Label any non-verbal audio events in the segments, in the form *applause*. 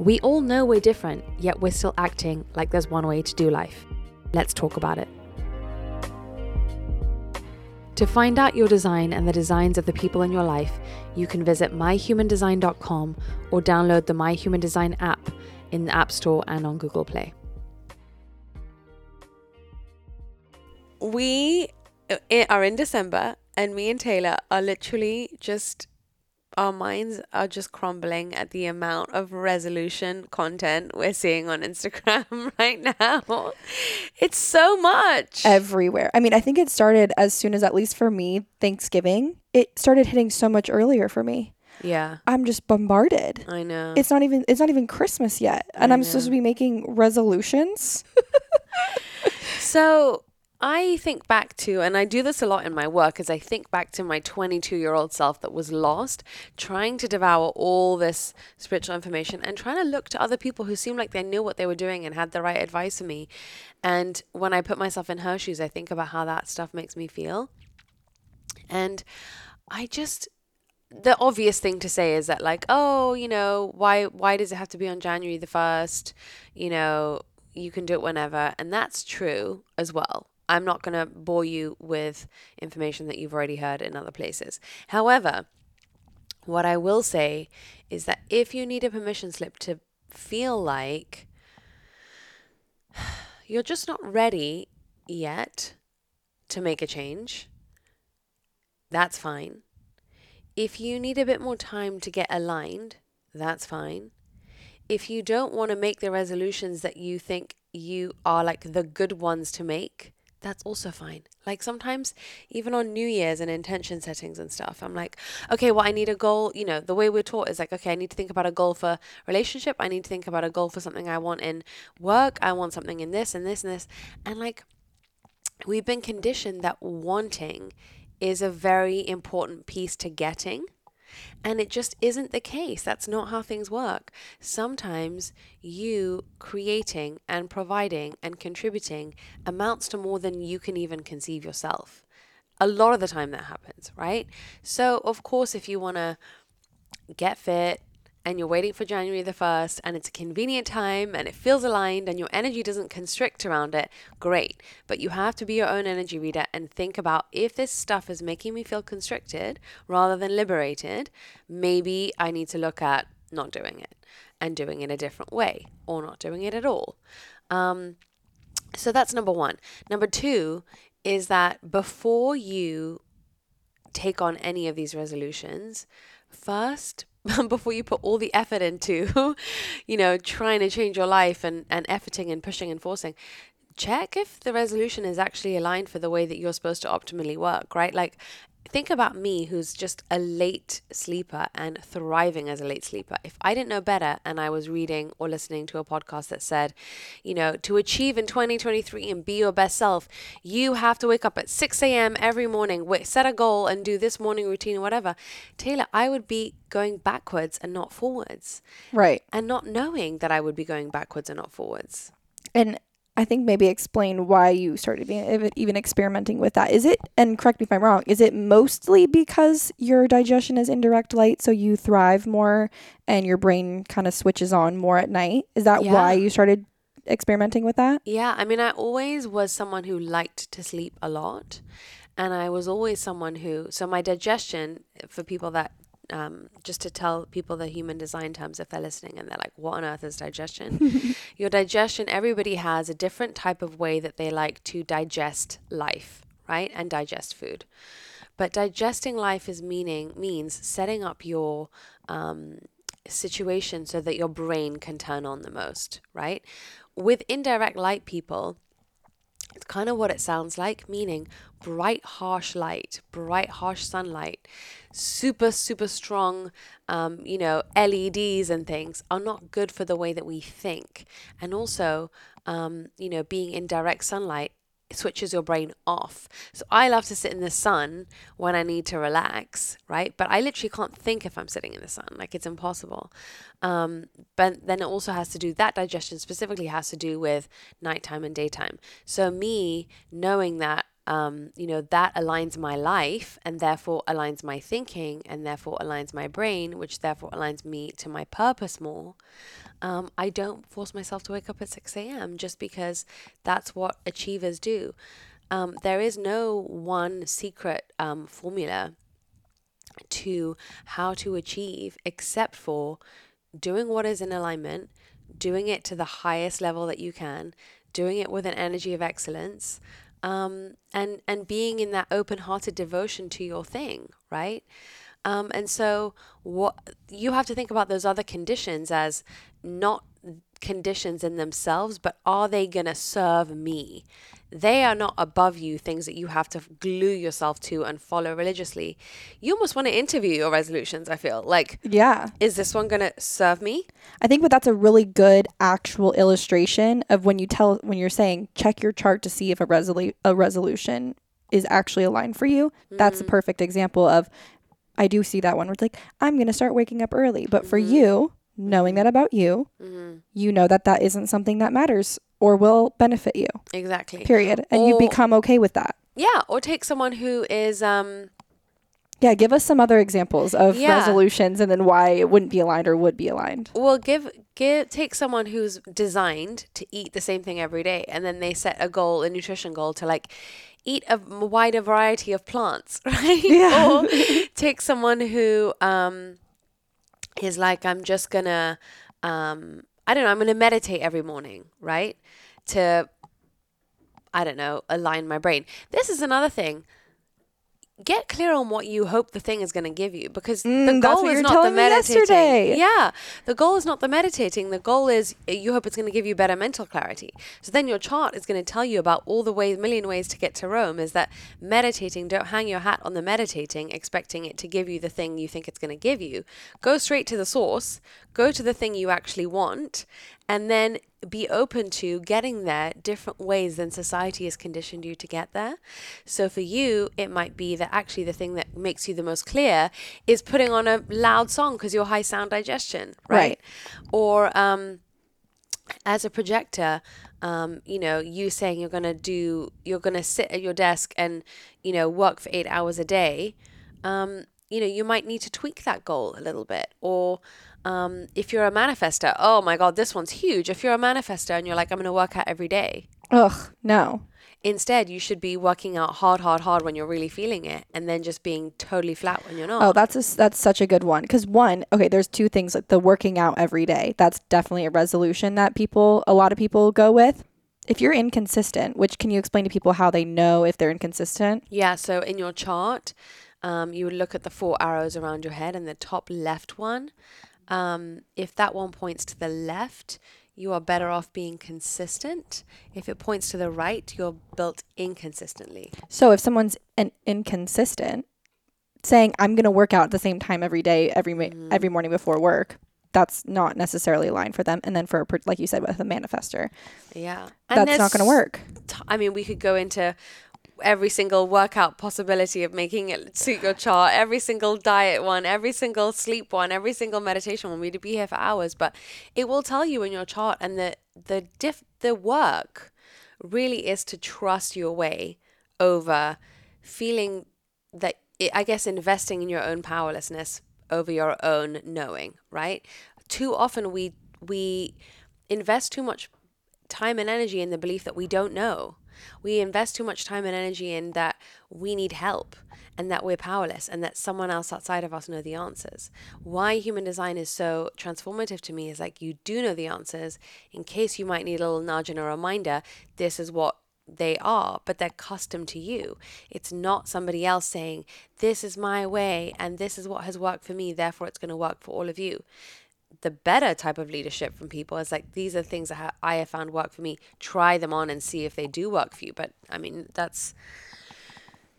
We all know we're different, yet we're still acting like there's one way to do life. Let's talk about it. To find out your design and the designs of the people in your life, you can visit myhumandesign.com or download the My Human Design app in the App Store and on Google Play. We uh, are in December, and me and Taylor are literally just our minds are just crumbling at the amount of resolution content we're seeing on Instagram *laughs* right now. It's so much. everywhere. I mean, I think it started as soon as, at least for me, Thanksgiving. It started hitting so much earlier for me. Yeah, I'm just bombarded. I know. It's not even it's not even Christmas yet, and I I'm supposed to be making resolutions. *laughs* So I think back to, and I do this a lot in my work, is I think back to my 22 year old self that was lost, trying to devour all this spiritual information and trying to look to other people who seemed like they knew what they were doing and had the right advice for me. And when I put myself in her shoes, I think about how that stuff makes me feel. And I just, the obvious thing to say is that like oh you know why why does it have to be on january the 1st you know you can do it whenever and that's true as well i'm not going to bore you with information that you've already heard in other places however what i will say is that if you need a permission slip to feel like *sighs* you're just not ready yet to make a change that's fine if you need a bit more time to get aligned, that's fine. If you don't want to make the resolutions that you think you are like the good ones to make, that's also fine. Like sometimes, even on New Year's and intention settings and stuff, I'm like, okay, well, I need a goal. You know, the way we're taught is like, okay, I need to think about a goal for relationship. I need to think about a goal for something I want in work. I want something in this and this and this. And like, we've been conditioned that wanting is a very important piece to getting. And it just isn't the case. That's not how things work. Sometimes you creating and providing and contributing amounts to more than you can even conceive yourself. A lot of the time that happens, right? So, of course, if you want to get fit and you're waiting for January the 1st and it's a convenient time and it feels aligned and your energy doesn't constrict around it, great. But you have to be your own energy reader and think about if this stuff is making me feel constricted rather than liberated, maybe I need to look at not doing it and doing it a different way or not doing it at all. Um, so that's number one. Number two is that before you take on any of these resolutions, first, *laughs* before you put all the effort into, *laughs* you know, trying to change your life and, and efforting and pushing and forcing, check if the resolution is actually aligned for the way that you're supposed to optimally work, right? Like, think about me who's just a late sleeper and thriving as a late sleeper. If I didn't know better and I was reading or listening to a podcast that said, you know, to achieve in 2023 and be your best self, you have to wake up at 6 a.m. every morning, set a goal and do this morning routine or whatever. Taylor, I would be going backwards and not forwards Right. and not knowing that I would be going backwards and not forwards. And I think maybe explain why you started even experimenting with that. Is it, and correct me if I'm wrong, is it mostly because your digestion is indirect light, so you thrive more and your brain kind of switches on more at night? Is that why you started experimenting with that? Yeah, I mean, I always was someone who liked to sleep a lot. And I was always someone who, so my digestion, for people that, um, just to tell people the human design terms if they're listening and they're like, what on earth is digestion? *laughs* Your digestion, everybody has a different type of way that they like to digest life, right? And digest food. But digesting life is meaning means setting up your um, situation so that your brain can turn on the most, right? With indirect light people, It's kind of what it sounds like, meaning bright, harsh light, bright, harsh sunlight, super, super strong, um, you know, LEDs and things are not good for the way that we think. And also, um, you know, being in direct sunlight switches your brain off. So I love to sit in the sun when I need to relax, right? But I literally can't think if I'm sitting in the sun. Like it's impossible. Um, but then it also has to do that digestion specifically has to do with nighttime and daytime. So me knowing that um, you know, that aligns my life and therefore aligns my thinking and therefore aligns my brain, which therefore aligns me to my purpose more. Um, I don't force myself to wake up at 6 a.m. just because that's what achievers do. Um, there is no one secret um, formula to how to achieve except for doing what is in alignment, doing it to the highest level that you can, doing it with an energy of excellence, um, and and being in that open-hearted devotion to your thing, right? Um, and so what you have to think about those other conditions as not conditions in themselves, but are they going to serve me? They are not above you, things that you have to glue yourself to and follow religiously. You almost want to interview your resolutions, I feel. Like, Yeah. is this one going to serve me? I think but that's a really good actual illustration of when you tell when you're saying check your chart to see if a resolu- a resolution is actually aligned for you. That's the mm. perfect example of I do see that one where it's like I'm going to start waking up early, but for mm-hmm. you, knowing that about you, you know that that isn't something that matters or will benefit you. Exactly. Period. And you become okay with that. Yeah. Or take someone who is, um, Yeah, give us some other examples of Yeah. resolutions and then why it wouldn't be aligned or would be aligned. well, give, give, take someone who's designed to eat the same thing every day and then they set a goal, a nutrition goal to like, eat a wider variety of plants, *laughs* right? Yeah. or *laughs* take someone who um, is like, I'm just gonna, um, I don't know, I'm gonna meditate every morning, right? To, I don't know, align my brain. This is another thing. Get clear on what you hope the thing is going to give you because the Mm, that's goal is not the meditating. Yeah, the goal is not the meditating. The goal is uh, you hope it's going to give you better mental clarity. So then your chart is going to tell you about all the ways, million ways to get to Rome. Is that meditating? Don't hang your hat on the meditating, expecting it to give you the thing you think it's going to give you. Go straight to the source. Go to the thing you actually want, and then be open to getting there different ways than society has conditioned you to get there. So for you, it might be that actually the thing that makes you the most clear is putting on a loud song because you're high sound digestion, right? Right. Or um, as a projector, um, you know, you saying you're gonna do, you're gonna sit at your desk and you know work for eight hours a day. Um, you know, you might need to tweak that goal a little bit, or um, if you're a manifester, oh my God, this one's huge. If you're a manifester and you're like, I'm going to work out every day, Ugh, no. instead, you should be working out hard, hard, hard when you're really feeling it, and then just being totally flat when you're not. Oh, that's a that's such a good one. Because one, okay, there's two things like the working out every day. That's definitely a resolution that people, a lot of people go with. If you're inconsistent, which can you explain to people how they know if they're inconsistent? Yeah, so in your chart, um, you would look at the four arrows around your head, and the top left one, um, if that one points to the left, you are better off being consistent. If it points to the right, you're built inconsistently. So if someone's an inconsistent, saying I'm going to work out at the same time every day, every ma- Mm-hmm. every morning before work, that's not necessarily aligned for them. And then for a, like you said with a manifester, Yeah, that's not going to work. t- I mean, we could go into every single workout possibility of making it suit your chart, every single diet one, every single sleep one, every single meditation one. We'd be here for hours, but it will tell you in your chart, and the the diff the work really is to trust your way over feeling that it, I guess investing in your own powerlessness over your own knowing, right? Too often we we invest too much time and energy in the belief that we don't know. We invest too much time and energy in that we need help and that we're powerless and that someone else outside of us know the answers. Why human design is so transformative to me is like you do know the answers in case you might need a little nudge and a reminder this is what they are, but they're custom to you. It's not somebody else saying, This is my way and this is what has worked for me, therefore it's going to work for all of you the better type of leadership from people is like these are things that I have found work for me. Try them on and see if they do work for you. But I mean, that's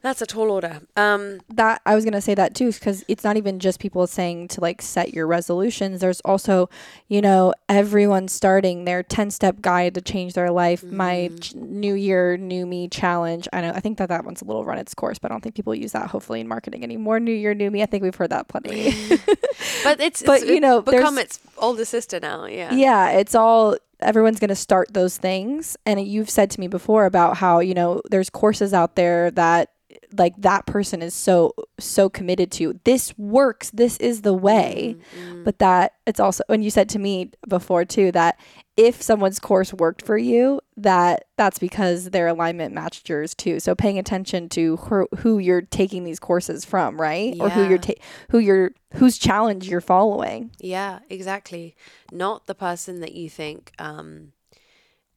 that's a tall order. Um, that I was gonna say that too, because it's not even just people saying to like set your resolutions. There's also, you know, everyone starting their ten step guide to change their life. My ch- New Year, New Me challenge. I know. I think that that one's a little run its course, but I don't think people use that hopefully in marketing anymore. New Year, New Me. I think we've heard that plenty. *laughs* but it's, But, it's you know, become its older sister now. Yeah. yeah, it's all everyone's going to start those things and you've said to me before about how, you know, there's courses out there that like that person is so so committed to this works. This is the way. But that it's also and you said to me before too that if someone's course worked for you that that's because their alignment matched yours too. So paying attention to who, who you're taking these courses from right? Or who you're ta- who you're whose challenge you're following. Yeah, exactly. Not the person that you think, um,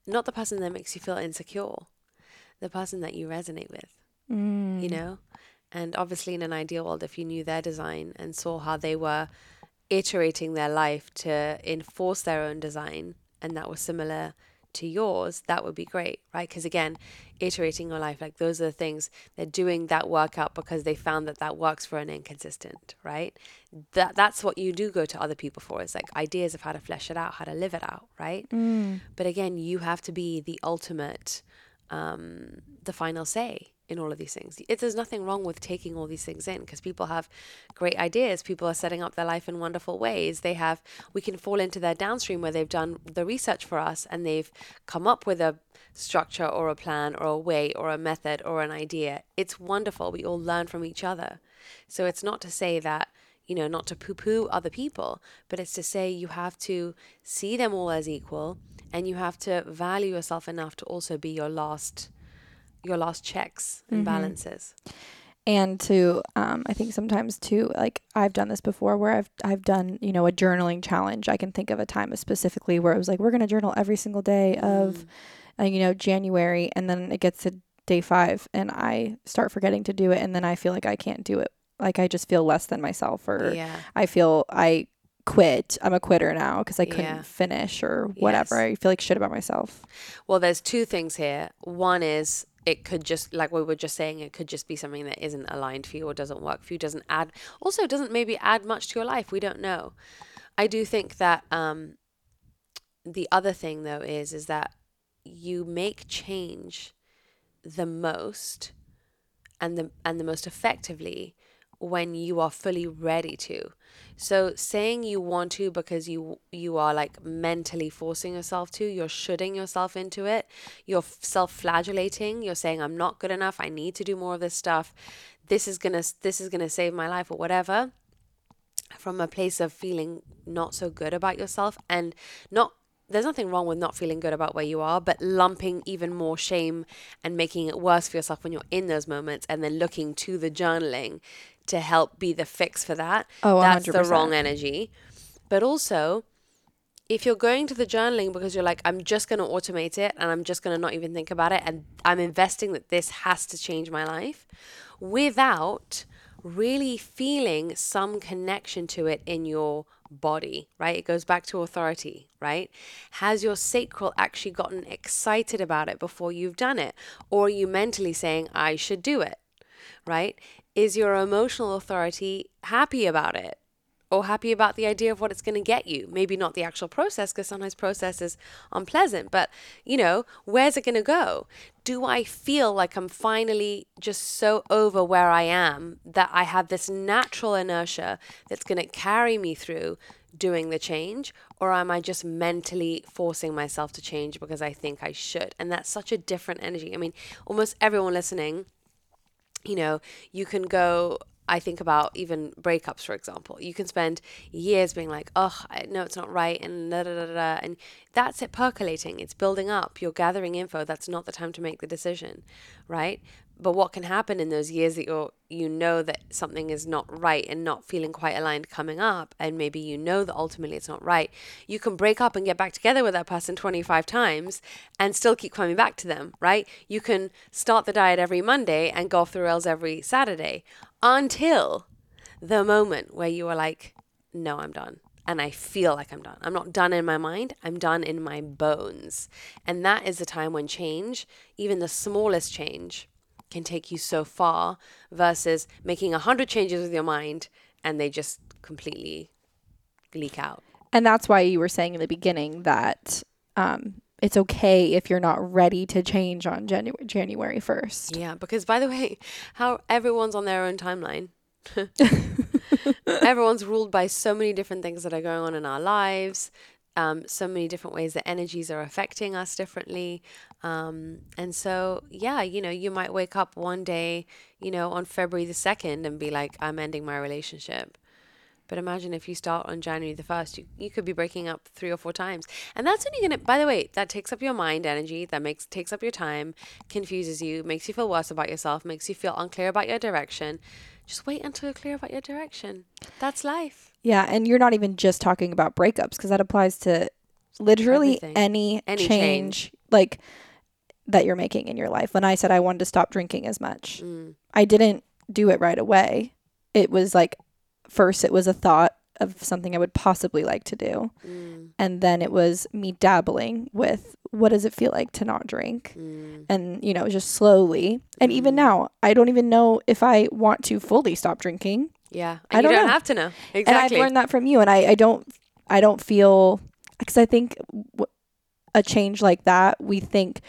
not the person that makes you feel insecure, the person that you resonate with, you know? And obviously, in an ideal world, if you knew their design and saw how they were iterating their life to enforce their own design and that was similar to yours, that would be great, right? Because again, iterating your life, like those are the things they're doing that workout because they found that that works for an inconsistent, right? That that's what you do go to other people for. Is like ideas of how to flesh it out, how to live it out, right? But again, you have to be the ultimate, um, the final say in all of these things. It, there's nothing wrong with taking all these things in because people have great ideas. People are setting up their life in wonderful ways. They have, we can fall into their downstream where they've done the research for us and they've come up with a structure or a plan or a way or a method or an idea. It's wonderful. We all learn from each other. So it's not to say that, you know, not to poo poo other people, but it's to say you have to see them all as equal and you have to value yourself enough to also be your last your last checks and balances. and to um, I think sometimes too like I've done this before where I've I've done you know a journaling challenge. I can think of a time specifically where it was like we're gonna journal every single day of uh, you know January, and then it gets to day five, and I start forgetting to do it, and then I feel like I can't do it. Like I just feel less than myself, or Yeah. I feel I quit. I'm a quitter now because I couldn't Yeah. finish or whatever. Yes. I feel like shit about myself. Well, there's two things here. One is it could just like we were just saying it could just be something that isn't aligned for you or doesn't work for you doesn't add also doesn't maybe add much to your life. We don't know. I do think that um the other thing though is is that you make change the most and the and the most effectively when you are fully ready to so saying you want to because you you are like mentally forcing yourself to you're shooting yourself into it you're self-flagellating you're saying i'm not good enough i need to do more of this stuff. This is going to this is going to save my life or whatever from a place of feeling not so good about yourself and not there's nothing wrong with not feeling good about where you are, but lumping even more shame and making it worse for yourself when you're in those moments and then looking to the journaling to help be the fix for that. Oh, that's the 100%. wrong energy. But also, if you're going to the journaling because you're like, I'm just going to automate it and I'm just going to not even think about it and I'm investing that this has to change my life without really feeling some connection to it in your body, right? It goes back to authority, right? Has your sacral actually gotten excited about it before you've done it? Or are you mentally saying, I should do it, right? Is your emotional authority happy about it? or happy about the idea of what it's going to get you. Maybe not the actual process, because sometimes process is unpleasant, but you know, where's it going to go? Do I feel like I'm finally just so over where I am that I have this natural inertia that's going to carry me through doing the change? Or am I just mentally forcing myself to change because I think I should? And that's such a different energy. I mean, almost everyone listening you know, you can go. I think about even breakups, for example. You can spend years being like, "Oh, no, it's not right," and da da da da, and that's it percolating. It's building up. You're gathering info. That's not the time to make the decision, right? But what can happen in those years that you're you know that something is not right and not feeling quite aligned coming up, and maybe you know that ultimately it's not right. You can break up and get back together with that person 25 times and still keep coming back to them, right? You can start the diet every Monday and go off the rails every Saturday until the moment where you are like, no, I'm done. and I feel like I'm done. I'm not done in my mind, I'm done in my bones. And that is the time when change, even the smallest change, can take you so far versus making a hundred changes with your mind and they just completely leak out. And that's why you were saying in the beginning that um, it's okay if you're not ready to change on Janu- January 1st. Yeah, because by the way, how everyone's on their own timeline. *laughs* Everyone's ruled by so many different things that are going on in our lives, um, so many different ways that energies are affecting us differently. Um, and so, yeah, you know, you might wake up one day, you know, on February the 2nd and be like, I'm ending my relationship. But imagine if you start on January the 1st, you, you could be breaking up three or four times. And that's when you're going to, by the way, that takes up your mind energy, that makes takes up your time, confuses you, makes you feel worse about yourself, makes you feel unclear about your direction. Just wait until you're clear about your direction. That's life. Yeah, and you're not even just talking about breakups because that applies to literally Everything. any, Any change, like that you're making in your life. When I said I wanted to stop drinking as much, Mm. I didn't do it right away. It was like first it was a thought of something I would possibly like to do, Mm. and then it was me dabbling with what does it feel like to not drink Mm. and you know just slowly and even Mm. now i don't even know if i want to fully stop drinking Yeah. I And you don't don't have to know. Exactly. And i've learned that from you and i, I don't i don't feel because i think w- a change like that we think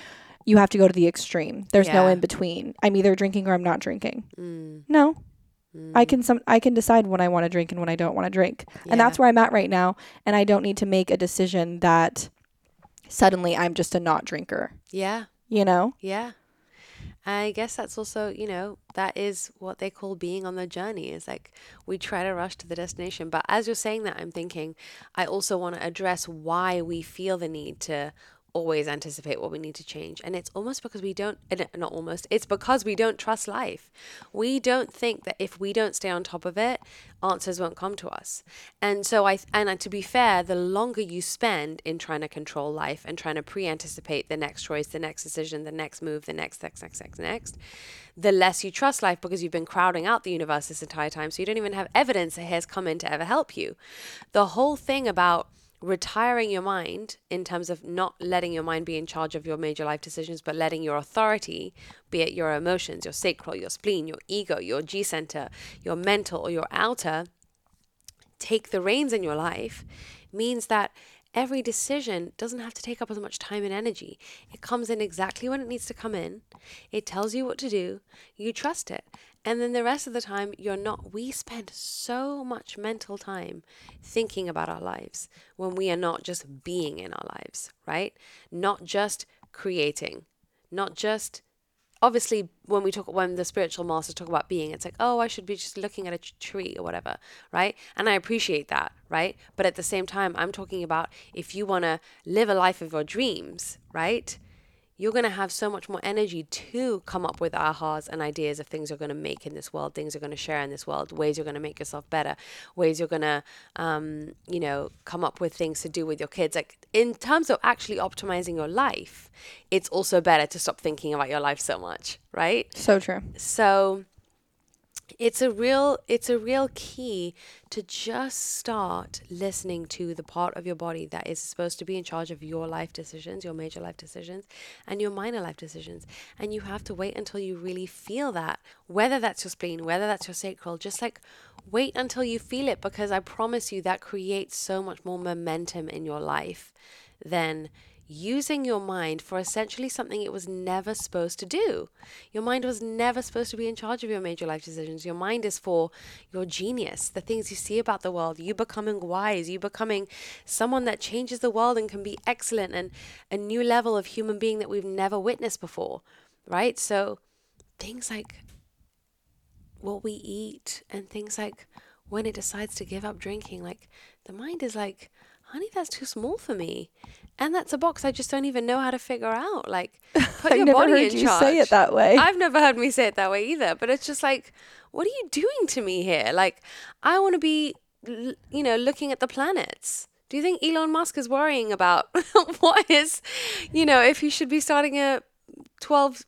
you have to go to the extreme there's no in between i'm either drinking or i'm not drinking Mm. no i Mm. can some i can decide when i want to drink and when i don't want to drink and that's where i'm at right now and i don't need to make a decision that suddenly i'm just a not drinker Yeah. you know Yeah. I guess that's also, you know, that is what they call being on the journey. Is like we try to rush to the destination. But as you're saying that, I'm thinking I also want to address why we feel the need to always anticipate what we need to change. And it's almost because we don't, not almost, it's because we don't trust life. We don't think that if we don't stay on top of it, answers won't come to us. And so I, and to be fair, the longer you spend in trying to control life and trying to pre anticipate the next choice, the next decision, the next move, the next, next, next, next, next, the less you trust life because you've been crowding out the universe this entire time. So you don't even have evidence that has come in to ever help you. The whole thing about retiring your mind in terms of not letting your mind be in charge of your major life decisions, but letting your authority, be it your emotions, your sacral, your spleen, your ego, your G center, your mental, or your outer, take the reins in your life means that every decision doesn't have to take up as much time and energy. It comes in exactly when it needs to come in. It tells you what to do. You trust it. And then the rest of the time, you're not. We spend so much mental time thinking about our lives when we are not just being in our lives, right? Not just creating, not just obviously when we talk when the spiritual masters talk about being it's like oh i should be just looking at a tree or whatever right and i appreciate that right but at the same time i'm talking about if you want to live a life of your dreams right you're going to have so much more energy to come up with ahas and ideas of things you're going to make in this world, things you're going to share in this world, ways you're going to make yourself better, ways you're going to, um, you know, come up with things to do with your kids. Like in terms of actually optimizing your life, it's also better to stop thinking about your life so much, right? So true. So it's a real it's a real key to just start listening to the part of your body that is supposed to be in charge of your life decisions your major life decisions and your minor life decisions. And you have to wait until you really feel that whether that's your spleen whether that's your sacral just like wait until you feel it because i promise you that creates so much more momentum in your life than using your mind for essentially something it was never supposed to do. Your mind was never supposed to be in charge of your major life decisions. Your mind is for your genius, the things you see about the world, you becoming wise, you becoming someone that changes the world and can be excellent and a new level of human being that we've never witnessed before, right? So things like what we eat and things like when it decides to give up drinking, like the mind is like, honey, that's too small for me. And that's a box I just don't even know how to figure out. Like, *laughs* put your never body heard in you charge. say it that way. I've never heard me say it that way either. But it's just like, what are you doing to me here? Like, I want to be, you know, looking at the planets. Do you think Elon Musk is worrying about *laughs* what is, you know, if he should be starting a 12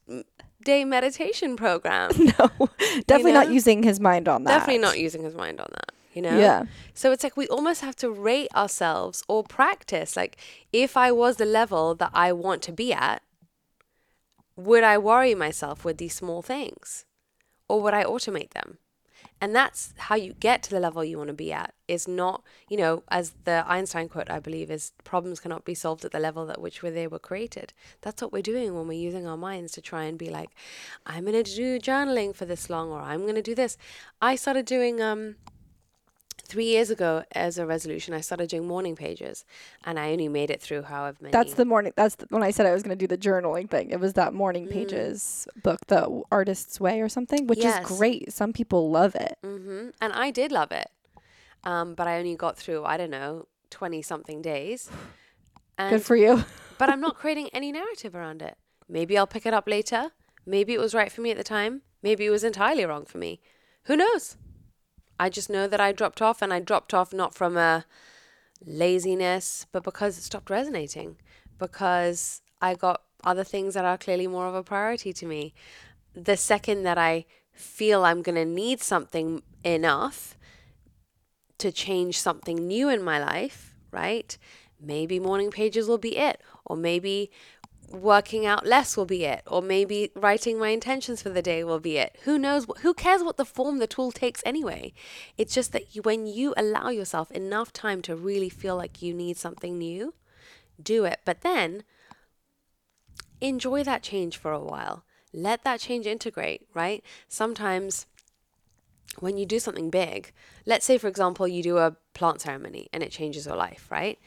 day meditation program? *laughs* no, definitely not know? using his mind on that. Definitely not using his mind on that. You know? Yeah. So it's like we almost have to rate ourselves or practice. Like, if I was the level that I want to be at, would I worry myself with these small things? Or would I automate them? And that's how you get to the level you want to be at. Is not, you know, as the Einstein quote, I believe, is problems cannot be solved at the level at which they were created. That's what we're doing when we're using our minds to try and be like, I'm going to do journaling for this long, or I'm going to do this. I started doing, um, three years ago as a resolution i started doing morning pages and i only made it through however many That's the morning. That's the, when I said I was going to do the journaling thing. It was that morning Mm. pages book, The Artist's Way or something, which Yes. is great. Some people love it. hmm and i did love it um, but i only got through i don't know 20 something days and Good for you. *laughs* but i'm not creating any narrative around it maybe i'll pick it up later maybe it was right for me at the time maybe it was entirely wrong for me who knows i just know that i dropped off and i dropped off not from a laziness but because it stopped resonating because i got other things that are clearly more of a priority to me the second that i feel i'm going to need something enough to change something new in my life, right? Maybe morning pages will be it, or maybe working out less will be it, or maybe writing my intentions for the day will be it. Who knows? Who cares what the form the tool takes anyway? It's just that you, when you allow yourself enough time to really feel like you need something new, do it. But then enjoy that change for a while. Let that change integrate, right? Sometimes when you do something big, let's say, for example, you do a plant ceremony and it changes your life, right?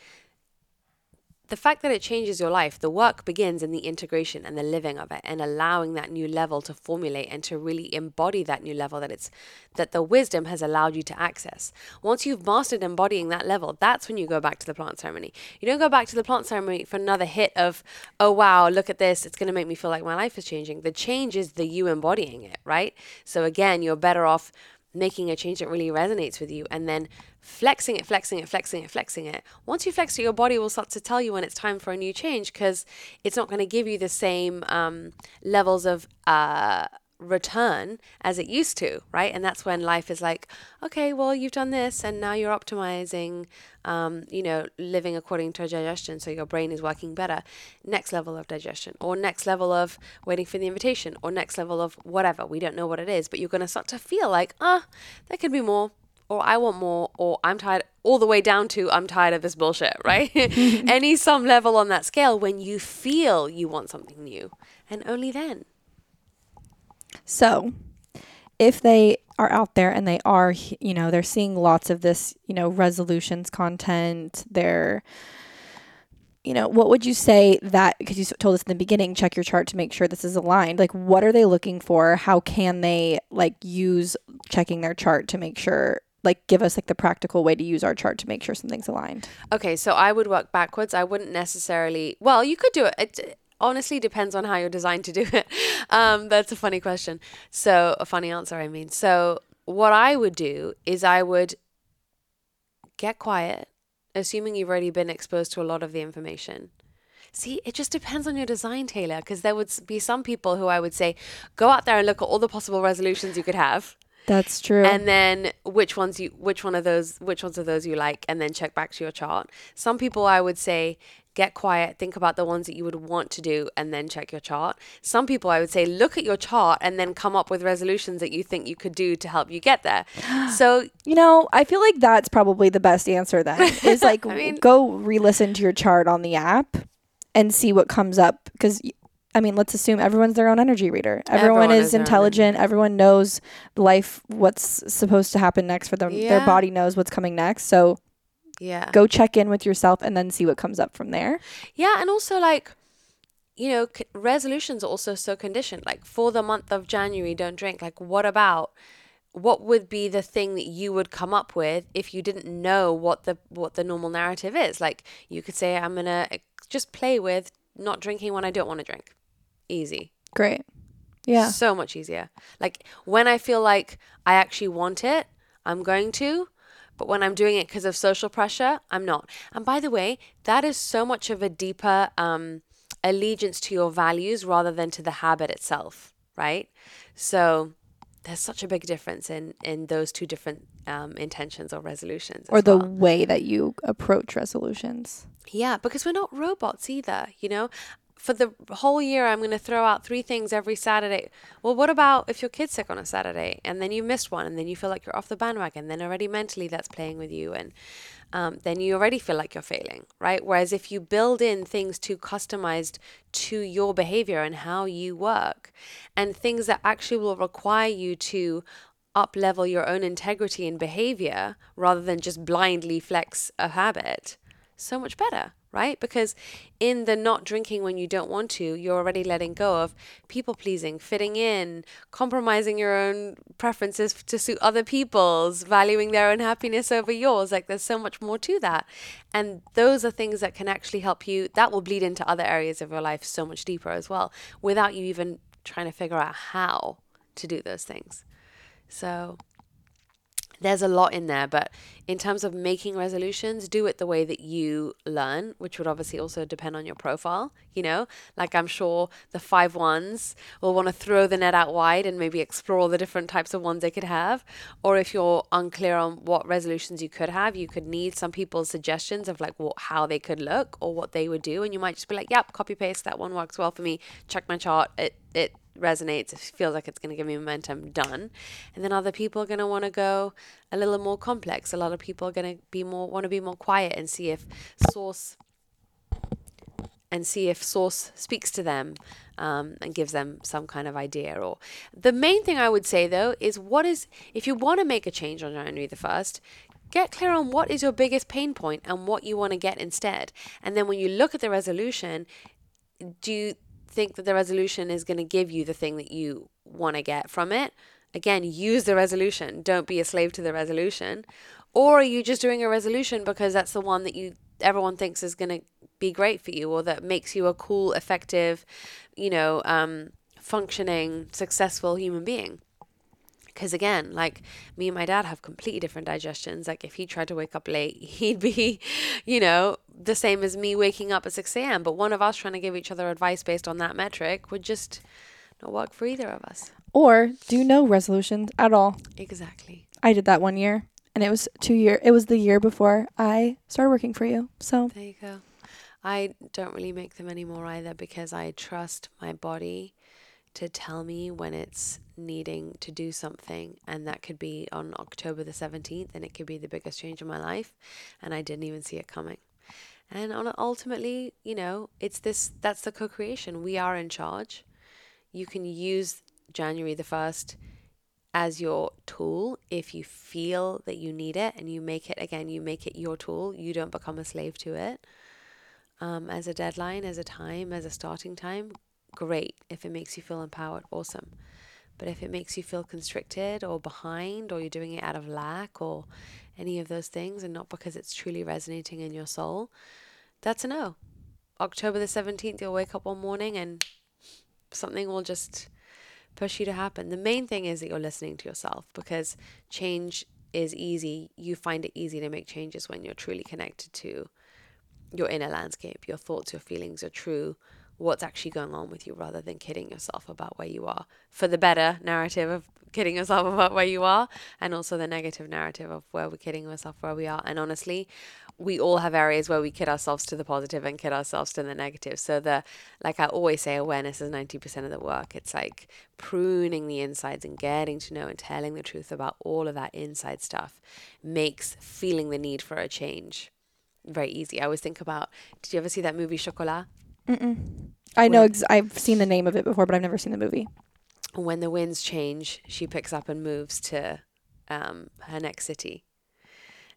The fact that it changes your life, the work begins in the integration and the living of it and allowing that new level to formulate and to really embody that new level that it's that the wisdom has allowed you to access. Once you've mastered embodying that level, that's when you go back to the plant ceremony. You don't go back to the plant ceremony for another hit of, oh wow, look at this, it's gonna make me feel like my life is changing. The change is the you embodying it, right? So again, you're better off making a change that really resonates with you and then flexing it, flexing it, flexing it, flexing it. Once you flex it, your body will start to tell you when it's time for a new change because it's not going to give you the same um, levels of uh, return as it used to, right? And that's when life is like, okay, well, you've done this and now you're optimizing, um, you know, living according to digestion. So your brain is working better. Next level of digestion, or next level of waiting for the invitation, or next level of whatever. We don't know what it is, but you're going to start to feel like, ah, there could be more. Or I want more, or I'm tired, all the way down to I'm tired of this bullshit, right? *laughs* Any some level on that scale when you feel you want something new, and only then. So, if they are out there and they are, you know, they're seeing lots of this, you know, resolutions content, they're, you know, what would you say that, because you told us in the beginning, check your chart to make sure this is aligned. Like, what are they looking for? How can they, like, use checking their chart to make sure, like, give us, like, the practical way to use our chart to make sure something's aligned? Okay, so I would work backwards. I wouldn't necessarily. Well, you could do it. It honestly depends on how you're designed to do it. *laughs* Um, that's a funny question. So a funny answer, I mean. So what I would do is I would get quiet, assuming you've already been exposed to a lot of the information. See, it just depends on your design, Taylor, because there would be some people who I would say, go out there and look at all the possible resolutions you could have That's true. and then which ones you which one of those which ones of those you like and then check back to your chart some people i would say get quiet think about the ones that you would want to do and then check your chart some people i would say look at your chart and then come up with resolutions that you think you could do to help you get there *gasps* so You know, I feel like that's probably the best answer then. *laughs* Is like I mean- go re-listen to your chart on the app and see what comes up because I mean, let's assume everyone's their own energy reader. Everyone, Everyone is is intelligent. Everyone knows life what's supposed to happen next for them. Their body knows what's coming next. So yeah go check in with yourself and then see what comes up from there. Yeah, and also like, you know, c- resolutions are also so conditioned. Like for the month of January, don't drink. Like, what about? What would be the thing that you would come up with if you didn't know what the what the normal narrative is? Like, you could say, "I'm gonna eh, just play with not drinking when I don't want to drink." Easy. Great. Yeah. So much easier. Like when I feel like I actually want it, I'm going to. But when I'm doing it because of social pressure, I'm not. And by the way, that is so much of a deeper um, allegiance to your values rather than to the habit itself, right? So there's such a big difference in in those two different um, intentions or resolutions. or the well. way that you approach resolutions. Yeah, because we're not robots either, you know? For the whole year, I'm going to throw out three things every Saturday. Well, what about if your kid's sick on a Saturday and then you missed one and then you feel like you're off the bandwagon? Then already mentally that's playing with you and um, then you already feel like you're failing, right? Whereas if you build in things too customized to your behavior and how you work and things that actually will require you to up level your own integrity and behavior rather than just blindly flex a habit, so much better, right? Because in the not drinking when you don't want to, you're already letting go of people pleasing, fitting in, compromising your own preferences to suit other people's, valuing their own happiness over yours. Like there's so much more to that. And those are things that can actually help you, that will bleed into other areas of your life so much deeper as well, without you even trying to figure out how to do those things. So there's a lot in there, but in terms of making resolutions, do it the way that you learn, which would obviously also depend on your profile. You know, like I'm sure the five ones will want to throw the net out wide and maybe explore the different types of ones they could have. Or if you're unclear on what resolutions you could have, you could need some people's suggestions of like what how they could look or what they would do, and you might just be like, "Yep, copy paste that one works well for me. Check my chart. It it resonates, it feels like it's going to give me momentum, done. And then other people are going to want to go a little more complex. A lot of people are going to be more want to be more quiet and see if source and see if source speaks to them um, and gives them some kind of idea or the main thing i would say though is what is if you want to make a change on january the 1st get clear on what is your biggest pain point and what you want to get instead and then when you look at the resolution do you think that the resolution is going to give you the thing that you want to get from it. Again use the resolution. Don't be a slave to the resolution. Or are you just doing a resolution because that's the one that you everyone thinks is going to be great for you or that makes you a cool effective you know um, functioning successful human being because again like me and my dad have completely different digestions like if he tried to wake up late *laughs* he'd be you know the same as me waking up at 6 a.m but one of us trying to give each other advice based on that metric would just not work for either of us Or do no resolutions at all. exactly I did that one year and it was two year it was the year before I started working for you. So There you go. I don't really make them anymore either because I trust my body to tell me when it's needing to do something. And that could be on October the 17th, and it could be the biggest change in my life. And I didn't even see it coming. And ultimately, you know, it's this that's the co creation. We are in charge. You can use January the 1st as your tool if you feel that you need it and you make it again you make it your tool you don't become a slave to it um, as a deadline as a time as a starting time great if it makes you feel empowered awesome but if it makes you feel constricted or behind or you're doing it out of lack or any of those things and not because it's truly resonating in your soul that's a no october the 17th you'll wake up one morning and something will just push you to happen. The main thing is that you're listening to yourself because change is easy. You find it easy to make changes when you're truly connected to your inner landscape, your thoughts, your feelings, your true what's actually going on with you rather than kidding yourself about where you are. For the better narrative of kidding yourself about where you are and also the negative narrative of where we're kidding ourselves where we are. And honestly, we all have areas where we kid ourselves to the positive and kid ourselves to the negative. So the like I always say awareness is 90% of the work. It's like pruning the insides and getting to know and telling the truth about all of that inside stuff makes feeling the need for a change very easy. I always think about did you ever see that movie Chocolat? Mm-mm. I know ex- I've seen the name of it before, but I've never seen the movie. when the winds change, she picks up and moves to um, her next city.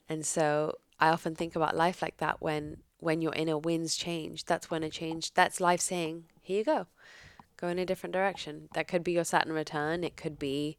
And so I often think about life like that when when your inner winds change. That's when a change. That's life saying, "Here you go, go in a different direction." That could be your Saturn return. It could be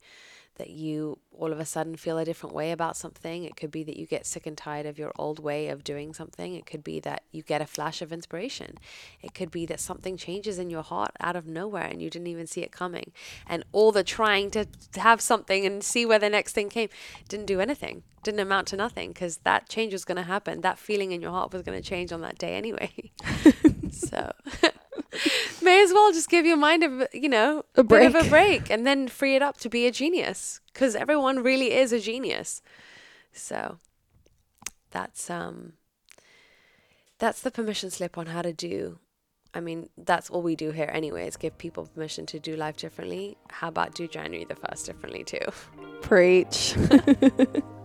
that you all of a sudden feel a different way about something. It could be that you get sick and tired of your old way of doing something. It could be that you get a flash of inspiration. It could be that something changes in your heart out of nowhere and you didn't even see it coming. And all the trying to have something and see where the next thing came didn't do anything, didn't amount to nothing because that change was going to happen. That feeling in your heart was going to change on that day anyway. *laughs* so. *laughs* *laughs* May as well just give your mind a you know A bit of a break. break and then free it up to be a genius because everyone really is a genius. So that's um that's the permission slip on how to do I mean, that's all we do here anyways, give people permission to do life differently. How about do January the 1st differently too? Preach. *laughs*